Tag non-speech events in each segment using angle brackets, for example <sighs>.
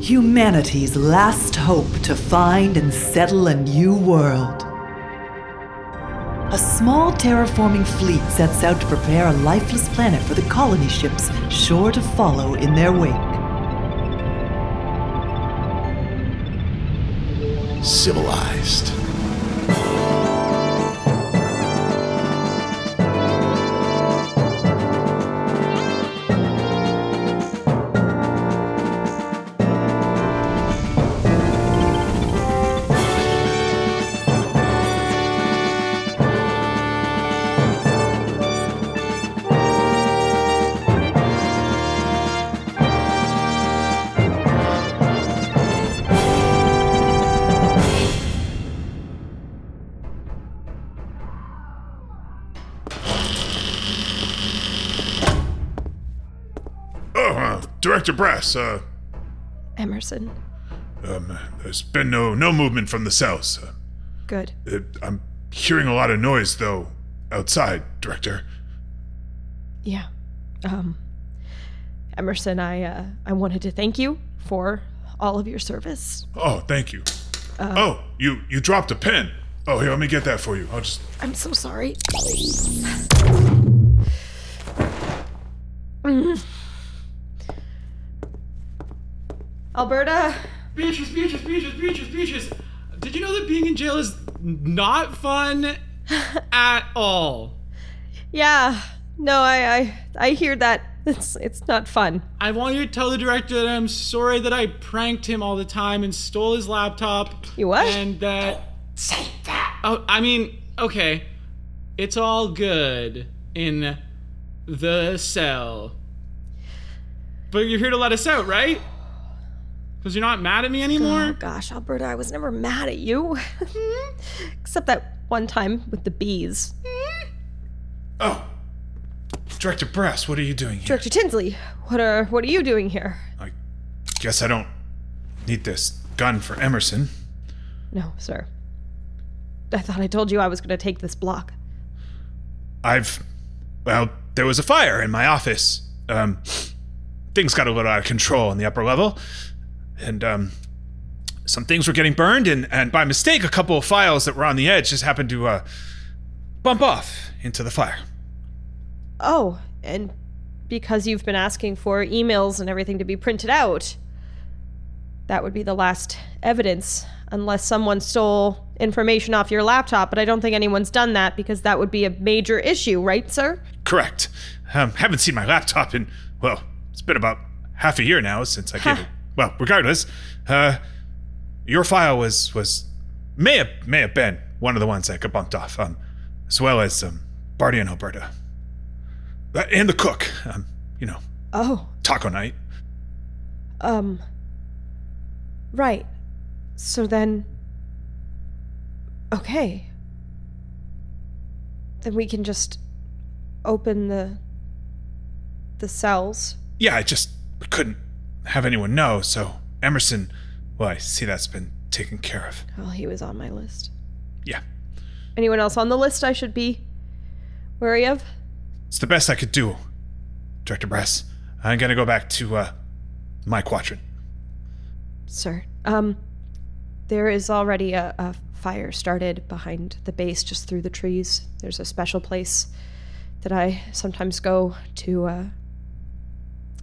Humanity's last hope to find and settle a new world. A small terraforming fleet sets out to prepare a lifeless planet for the colony ships sure to follow in their wake. Civilized. Director Brass, uh, Emerson. um, there's been no no movement from the cells. Uh, Good. it, I'm hearing a lot of noise, though, outside, Director. Yeah. Um Emerson, I uh I wanted to thank you for all of your service. Oh, thank you. oh, you you dropped a pen. Oh, here, let me get that for you. I'll just. I'm so sorry. <sighs> <laughs> Alberta, Beatrice, Beatrice, Beatrice, Beatrice, Beatrice. Did you know that being in jail is not fun <laughs> at all? yeah. No, I I I hear that. It's it's not fun. I want you to tell the director that I'm sorry that I pranked him all the time and stole his laptop. You what? And that. say that. Oh, I mean, okay. It's all good in the cell. But you're here to let us out, right? Because you're not mad at me anymore? Oh anymore? gosh, Alberta, I was never mad at you. <laughs> Except that one time with the bees. Oh, Director Brass, what are you doing here? Director Tinsley, what are what are you doing here? I guess I don't need this gun for Emerson. No, sir. I thought I told you I was going to take this block. I've. Well, there was a fire in my office. Um, things got a little out of control in the upper level. And, um, some things were getting burned, and, and by mistake, a couple of files that were on the edge just happened to, uh, bump off into the fire. Oh, and because you've been asking for emails and everything to be printed out, that would be the last evidence, unless someone stole information off your laptop. But I don't think anyone's done that because that would be a major issue, right, sir? Correct. Um, haven't seen my laptop in, well, it's been about half a year now since I gave it. Well, regardless, uh, your file was, was, may have, may have been one of the ones that got bumped off, um, as well as, um, Barty and Alberta. Uh, and the cook, um, you know, Oh, taco night. um. Right. So then. Okay. Then we can just open the. the cells. Yeah, I just couldn't have anyone know, so Emerson, well, I see that's been taken care of. Well, he was on my list. Yeah. Anyone else on the list I should be wary of? It's the best I could do, Director Brass. I'm gonna go back to, uh, my quadrant. Sir. Um, there is already a, a fire started behind the base, just through the trees. There's a special place that I sometimes go to uh,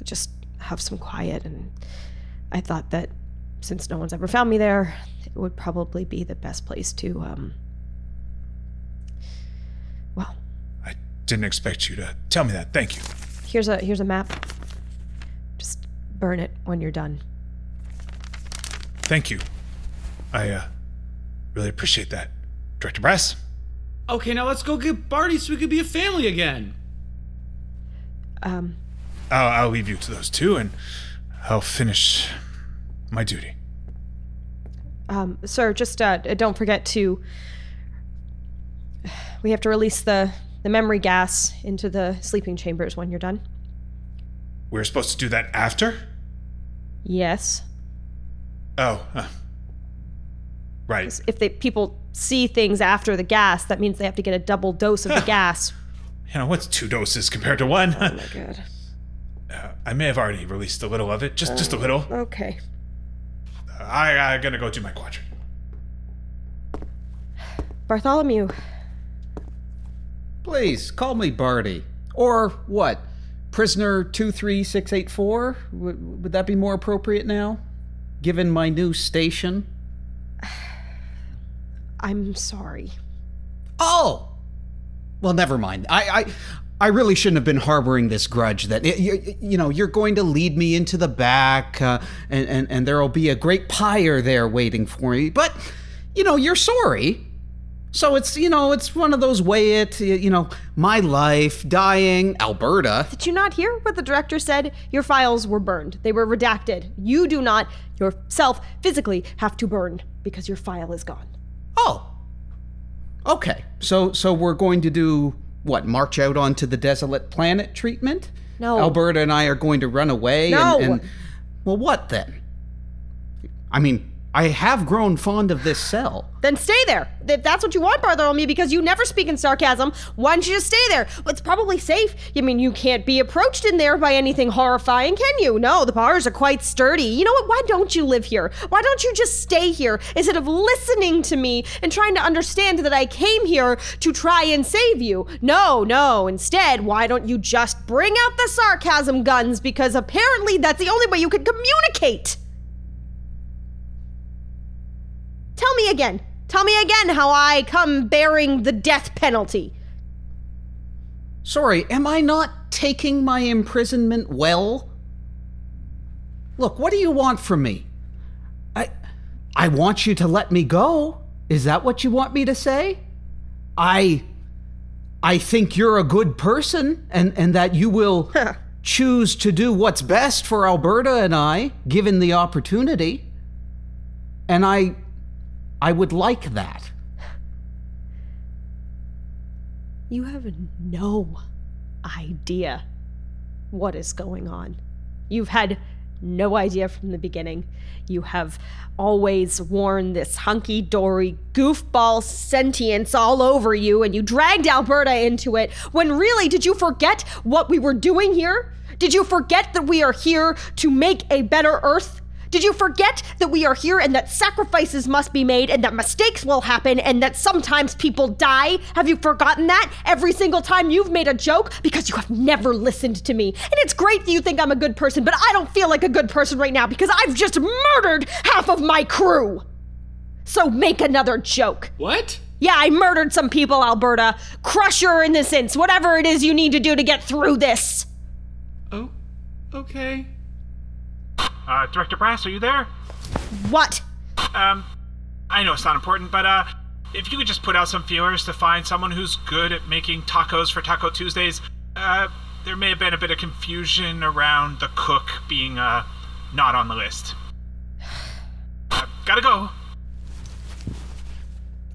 just have some quiet, and I thought that since no one's ever found me there, it would probably be the best place to, um, well, I didn't expect you to tell me that. Thank you. here's a here's a map. Just burn it when you're done. Thank you. I, uh, really appreciate that. Director Brass? Okay, now let's go get Barty so we could be a family again. Um, I'll, I'll leave you to those two and I'll finish my duty. Um, sir, just uh, don't forget to. We have to release the the memory gas into the sleeping chambers when you're done. We're supposed to do that after? Yes. Oh. Uh, right. If they people see things after the gas, that means they have to get a double dose of the <laughs> gas. You know, what's two doses compared to one? Oh my god. Uh, I may have already released a little of it, just just a little. Okay. Uh, I I'm gonna go do my quadrant. Bartholomew, Please call me Barty. Or what? Prisoner 23684? Would, would that be more appropriate now? Given my new station? <sighs> I'm sorry. Oh! Well, never mind. I, I, I really shouldn't have been harboring this grudge that, you, you know, you're going to lead me into the back, uh, and, and, and there'll be a great pyre there waiting for me. But, you know, you're sorry. So it's, you know, it's one of those weigh it, you know, my life, dying, Alberta. Did you not hear what the director said? Your files were burned. They were redacted. You do not yourself physically have to burn because your file is gone. Oh. Okay. So so we're going to do what? March out onto the desolate planet treatment? No. Alberta and I are going to run away No. and, and well what then? I mean, I have grown fond of this cell. Then stay there. If that's what you want, Bartholomew, because you never speak in sarcasm, why don't you just stay there? It's probably safe. I mean, you can't be approached in there by anything horrifying, can you? No, the bars are quite sturdy. You know what? Why don't you live here? Why don't you just stay here instead of listening to me and trying to understand that I came here to try and save you? No, no. Instead, why don't you just bring out the sarcasm guns? Because apparently that's the only way you can communicate. Tell me again. Tell me again how I come bearing the death penalty. Sorry, am I not taking my imprisonment well? Look, what do you want from me? I I want you to let me go. Is that what you want me to say? I I think you're a good person and and that you will choose to do what's best for Alberta and I given the opportunity. And I I would like that. You have no idea what is going on. You've had no idea from the beginning. You have always worn this hunky dory, goofball sentience all over you, and you dragged Alberta into it when really, did you forget what we were doing here? Did you forget that we are here to make a better Earth? Did you forget that we are here and that sacrifices must be made and that mistakes will happen and that sometimes people die? Have you forgotten that every single time you've made a joke? Because you have never listened to me. And it's great that you think I'm a good person, but I don't feel like a good person right now because I've just murdered half of my crew. So make another joke. What? Yeah, I murdered some people, Alberta. Crush your innocence, whatever it is you need to do to get through this. Oh, okay. Uh, Director Brass, are you there? What? Um, I know it's not important, but, uh, if you could just put out some feelers to find someone who's good at making tacos for Taco Tuesdays, uh, there may have been a bit of confusion around the cook being, uh, not on the list. <sighs> Uh, gotta go.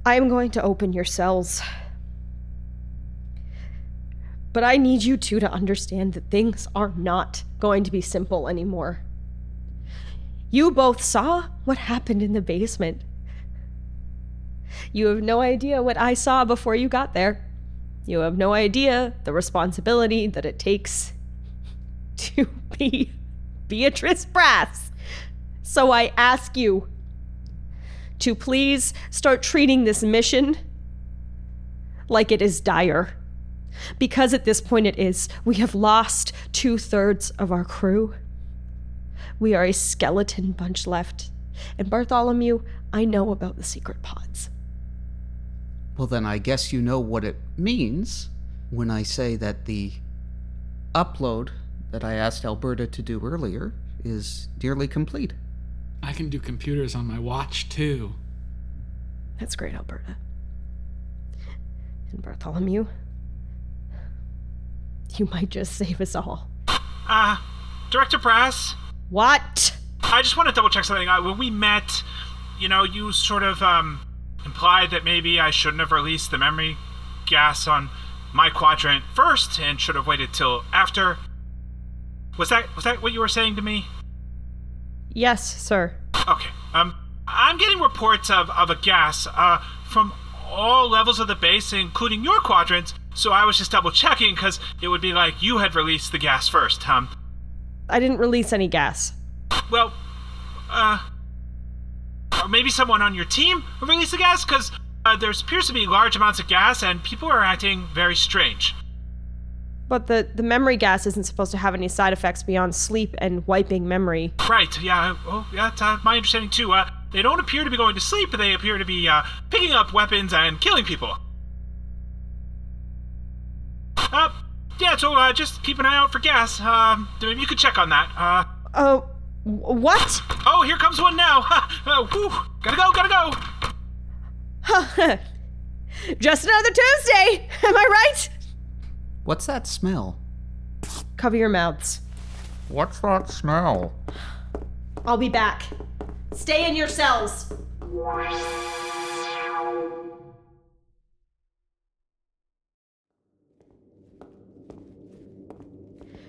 I am going to open your cells. But I need you two to understand that things are not going to be simple anymore. You both saw what happened in the basement. You have no idea what I saw before you got there. You have no idea the responsibility that it takes to be Beatrice Brass. So I ask you to please start treating this mission like it is dire. Because at this point it is. We have lost two thirds of our crew. We are a skeleton bunch left. And Bartholomew, I know about the secret pods. Well, then I guess you know what it means when I say that the upload that I asked Alberta to do earlier is nearly complete. I can do computers on my watch too. That's great, Alberta. And Bartholomew, you might just save us all. Uh, Director Brass, What? I just want to double check something. Uh, when we met, you know, you sort of um, implied that maybe I shouldn't have released the memory gas on my quadrant first and should have waited till after. Was that was that what you were saying to me? Yes, sir. Okay. Um, I'm getting reports of, of a gas uh, from all levels of the base, including your quadrant. So I was just double checking because it would be like you had released the gas first. Um, I didn't release any gas. well, uh, or maybe someone on your team released the gas because uh, there appears to be large amounts of gas and people are acting very strange. But the, the memory gas isn't supposed to have any side effects beyond sleep and wiping memory. Right? Yeah. Oh, yeah. It's, uh, my understanding too. Uh, they don't appear to be going to sleep. They appear to be uh, picking up weapons and killing people. Uh, yeah. So uh, just keep an eye out for gas. Um, maybe you could check on that. Uh, Oh, wh- what? oh, here comes one now. <laughs> uh, whew. Gotta go. Gotta go. <laughs> Just another Tuesday! Am I right? What's that smell? Cover your mouths. What's that smell? I'll be back. Stay in your cells.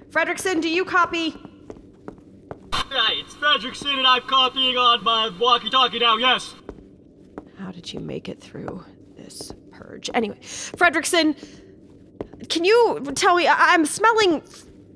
Fredrickson, do you copy? Right, it's Fredrickson and I'm copying on my walkie-talkie now, yes. How did you make it through this purge? Anyway, Fredrickson, can you tell me? I- I'm smelling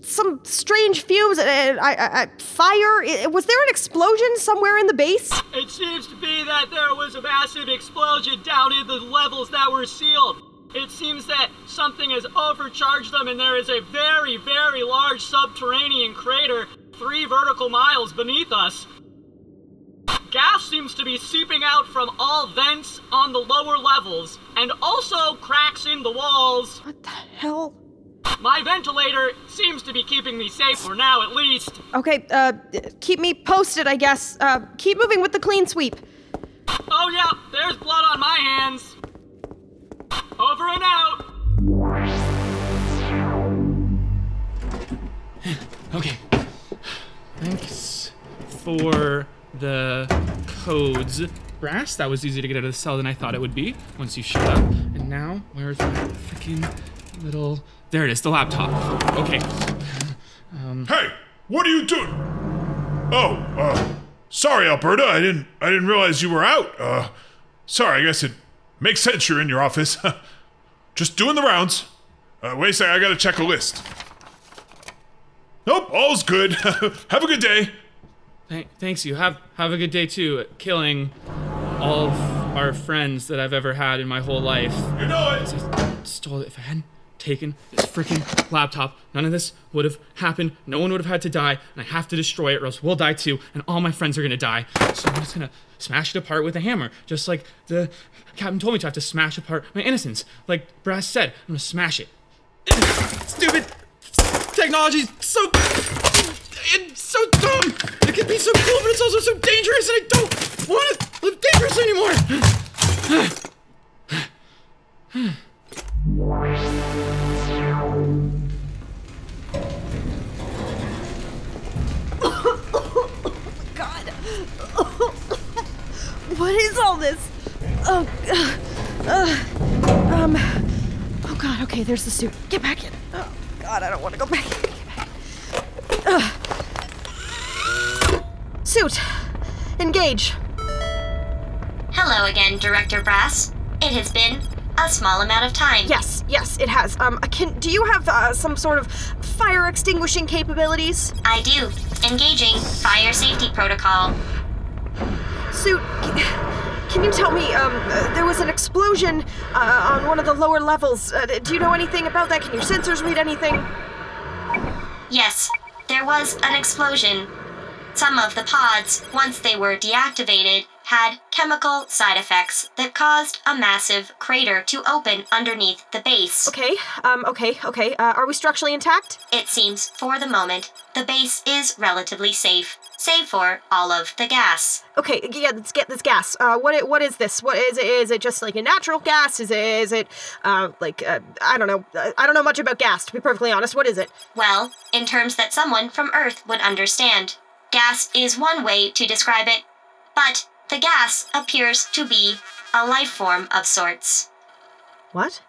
some strange fumes. And I, I, I, fire. Was there an explosion somewhere in the base? It seems to be that there was a massive explosion down in the levels that were sealed. It seems that something has overcharged them and there is a very, very large subterranean crater three vertical miles beneath us. Gas seems to be seeping out from all vents on the lower levels and also cracks in the walls. What the hell? My ventilator seems to be keeping me safe for now at least. Okay, uh, keep me posted, I guess. Uh, keep moving with the clean sweep. Oh, yeah, there's blood on my hands. Over and out. <sighs> Okay. Thanks for the codes. Brass, that was easier to get out of the cell than I thought it would be once you showed up. And now, where's my freaking little. There it is, the laptop. Okay. <sighs> Hey, what are you doing? Oh, uh, sorry, Alberta. I didn't. I didn't realize you were out. Uh, sorry. I guess it makes sense you're in your office. <laughs> Just doing the rounds. Uh, wait a second. I gotta check a list. Nope, all's good. <laughs> Have a good day. Th- thanks you. Have have a good day too. Killing all of our friends that I've ever had in my whole life. You know it. I stole it. If I hadn't taken this freaking laptop, none of this would have happened. No one would have had to die, and I have to destroy it, or else we'll die too, and all my friends are gonna die. So I'm just gonna smash it apart with a hammer, just like the captain told me to. Have to smash apart my innocence, like Brass said. I'm gonna smash it. <coughs> Stupid technology's so it's so dumb. It can be so cool, but it's also so dangerous, and I don't want to live dangerous anymore. <sighs> <sighs> <sighs> <laughs> what is all this? Oh, uh, uh, um. Oh God. Okay, there's the suit. Get back in. Oh God, I don't want to go back. Back. Ugh. Suit. Engage. Hello again, Director Brass. It has been a small amount of time. Yes, yes, it has. Um, can do you have uh, some sort of fire extinguishing capabilities? I do. Engaging fire safety protocol. Suit. Can you tell me? Um, there was an explosion uh, on one of the lower levels. Uh, do you know anything about that? Can your sensors read anything? Yes, there was an explosion. Some of the pods, once they were deactivated, had chemical side effects that caused a massive crater to open underneath the base. Okay. Um. Okay. Okay. Uh, are we structurally intact? It seems, for the moment, the base is relatively safe, save for all of the gas. Okay. Yeah. Let's get this gas. Uh. What? What is this? What is it? Is it just like a natural gas? Is it? Is it? Uh. Like. Uh, I don't know. Uh, I don't know much about gas. To be perfectly honest. What is it? Well, in terms that someone from Earth would understand. Gas is one way to describe it, but The gas appears to be a life form of sorts. What?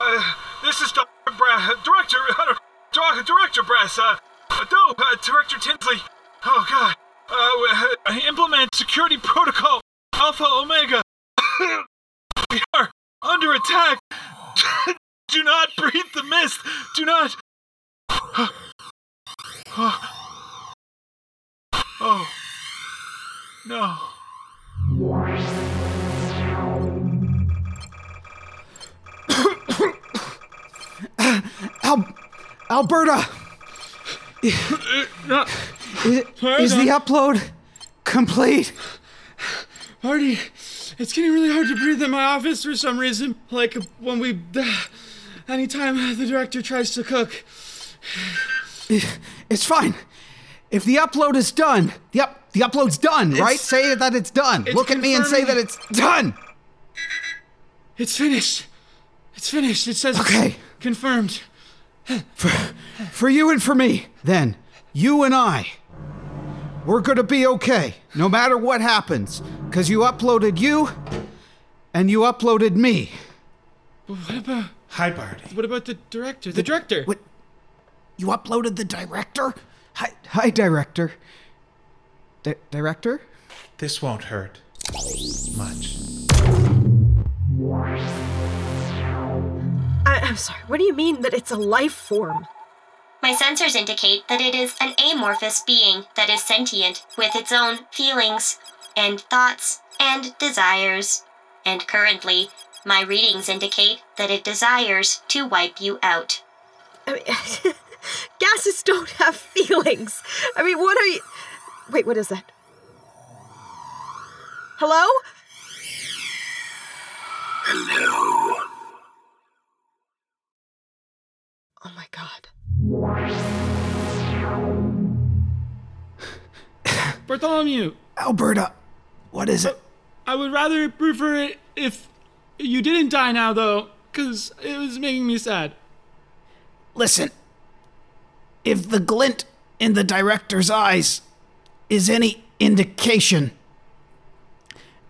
Uh, this is Dr. Bra- Director, uh, Dr. Director Brass. Uh, uh, no, uh, Director Tinsley. Oh God. Uh, uh, implement security protocol Alpha Omega. <coughs> we are under attack. <coughs> Do not breathe the mist. Do not. <gasps> Oh. No. Al- Alberta! Uh, is, is the upload complete? Marty, it's getting really hard to breathe in my office for some reason. Like when we. anytime the director tries to cook. It's fine. If the upload is done, the up the upload's done, right? Say that it's done. it's Look at me and say that it's done. It's finished. It's finished. It says. Okay. Confirmed. For for you and for me, then, you and I, we're gonna be okay, no matter what happens, because you uploaded you, and you uploaded me. But what about. Hi, Barty. What about the director? The director! What? You uploaded the director? Hi, hi, director. Di- director? This won't hurt much. I, I'm sorry. What do you mean that it's a life form? My sensors indicate that it is an amorphous being that is sentient with its own feelings and thoughts and desires. And currently, my readings indicate that it desires to wipe you out. I mean, <laughs> gases don't have feelings. I mean, what are you. Wait, what is that? Hello? Hello. Oh my god. <laughs> Bartholomew, Alberta, what is it? Uh, I would rather prefer it if you didn't die now, though, because it was making me sad. Listen, if the glint in the director's eyes is any indication,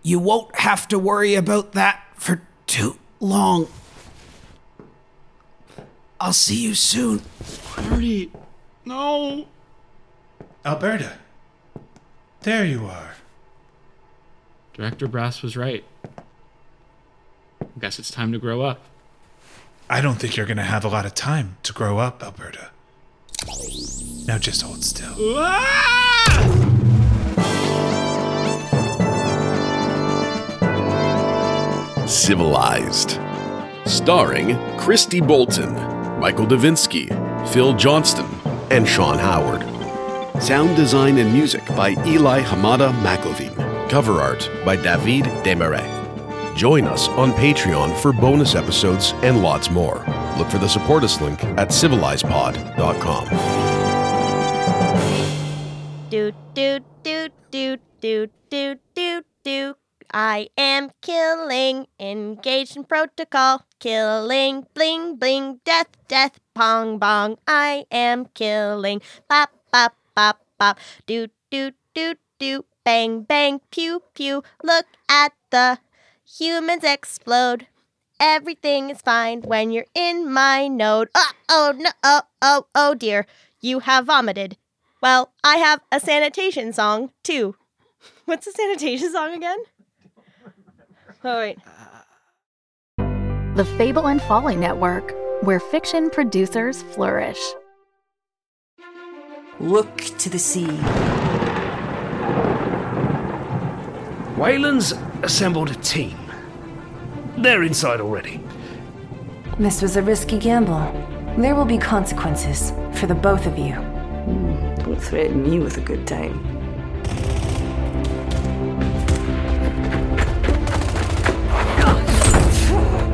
you won't have to worry about that for too long. I'll see you soon. Marty, no. Alberta. There you are. Director Brass was right. I Guess it's time to grow up. I don't think you're gonna have a lot of time to grow up, Alberta. Now just hold still. Civilized. Starring Christy Bolton, Michael Davinsky, Phil Johnston, and Sean Howard. Sound design and music by Eli Hamada McLevine. Cover art by David Desmarais. Join us on Patreon for bonus episodes and lots more. Look for the support us link at civilizedpod.com. Do do do do do do do do. I am killing, engaged in protocol. Killing, bling bling, death death, pong bong. I am killing. Bop bop bop bop. Do do do do. Bang bang, pew pew. Look at the humans explode. Everything is fine when you're in my node. Oh, oh no, oh, oh, oh dear. You have vomited. Well, I have a sanitation song too. <laughs> What's the sanitation song again? Oh, wait. The Fable and Folly Network, where fiction producers flourish. Look to the sea. Wayland's assembled a team. They're inside already. This was a risky gamble. There will be consequences for the both of you. Hmm, don't threaten me with a good time.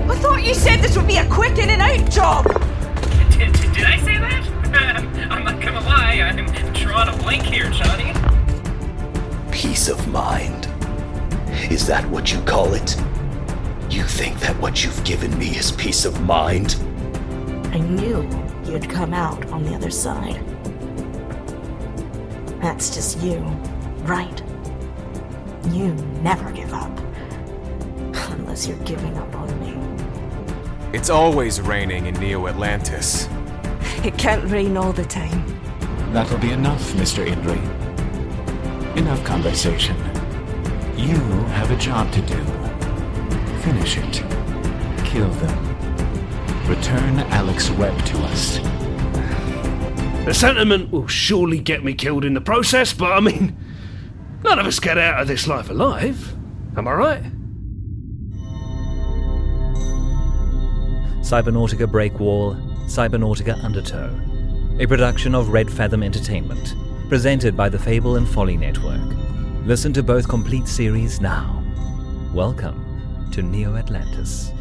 I thought you said this would be a quick in and out job! Did, did, did I say that? I'm not gonna lie, I'm drawing a blank here, Johnny. Peace of mind. Is that what you call it? You think that what you've given me is peace of mind? I knew you'd come out on the other side. That's just you, right? You never give up. <laughs> Unless you're giving up on me. It's always raining in Neo Atlantis. It can't rain all the time. That'll be enough, Mr. Indri. Enough conversation. You have a job to do. Finish it. Kill them. Return Alex Webb to us. The sentiment will surely get me killed in the process, but I mean, none of us get out of this life alive. Am I right? Cybernautica Break Wall, Cybernautica Undertow. A production of Red Fathom Entertainment. Presented by the Fable and Folly Network. Listen to both complete series now. Welcome to Neo Atlantis.